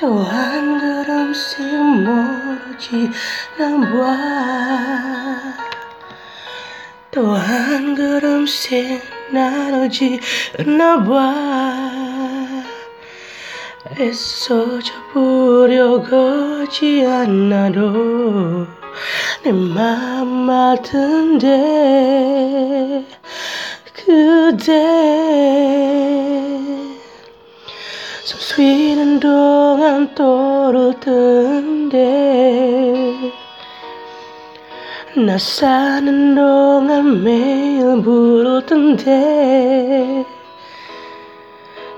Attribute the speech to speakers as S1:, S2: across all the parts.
S1: 또 한 걸음씩 멀어지나 봐또 한 걸음씩 나눠지나 봐 애써져 보려고 하지 않아도 내 마음 같은데 그대 숨 쉬는 동안 떠오르던데 나 사는 동안 매일 부르던데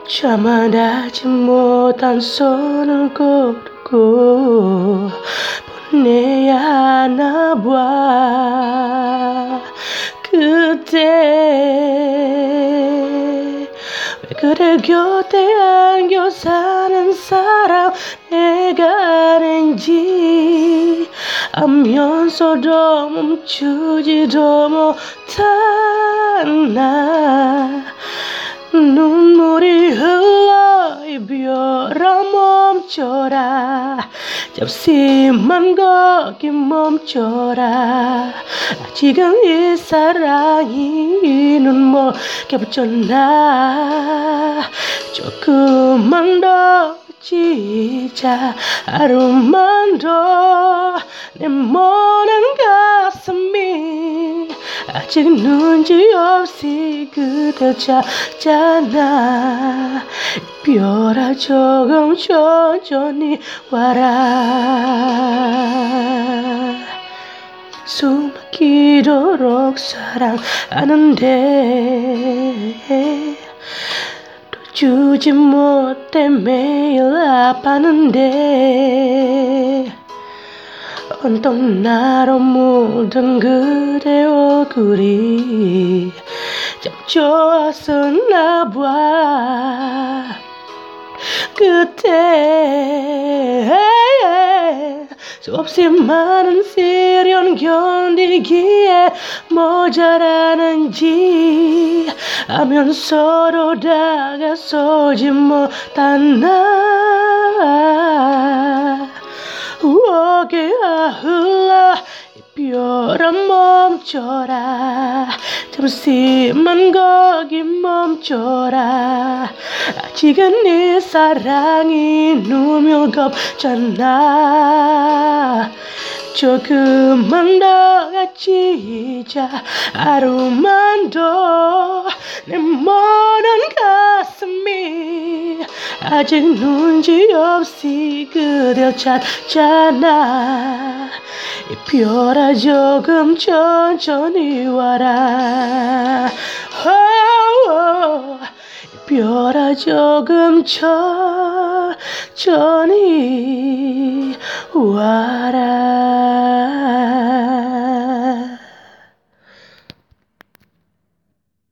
S1: 참아하지 못한 손을 고르고 보내야 하나 봐. 왜 그래 곁에 안겨 사는 사람 내가 아닌지. 알면서도 멈추지도 못한 나 눈물이 흘러 이별아 멈춰라. 잠시만 거기 멈춰라 아직은 이 사랑이 눈물게 붙였나? 조금만 더 지자 하루만 더내 머는 가슴이 아직 눈지 없이 그대 찾잖아. 별아 조금 천천히 와라 숨 막히도록 사랑하는데 또 주지 못해 매일 아팠는데 온통 나로 묻은 그대 얼굴이 참 좋았었나 봐 그때 수없이 많은 시련 견디기에 모자라는지 하면서도 다가서지 못한 나 어깨가 흘 러 이별아 멈춰라. 잠시만 거기 멈춰라. 아직은 네 사랑이 눈물 겁잖아. 조금만 더 같이 있자 하루만 더내 머는 가슴이 아직 눈지 없이 그댈 찾잖아. 이별아 조금 천천히 와라. 이별아 조금 천천히 와라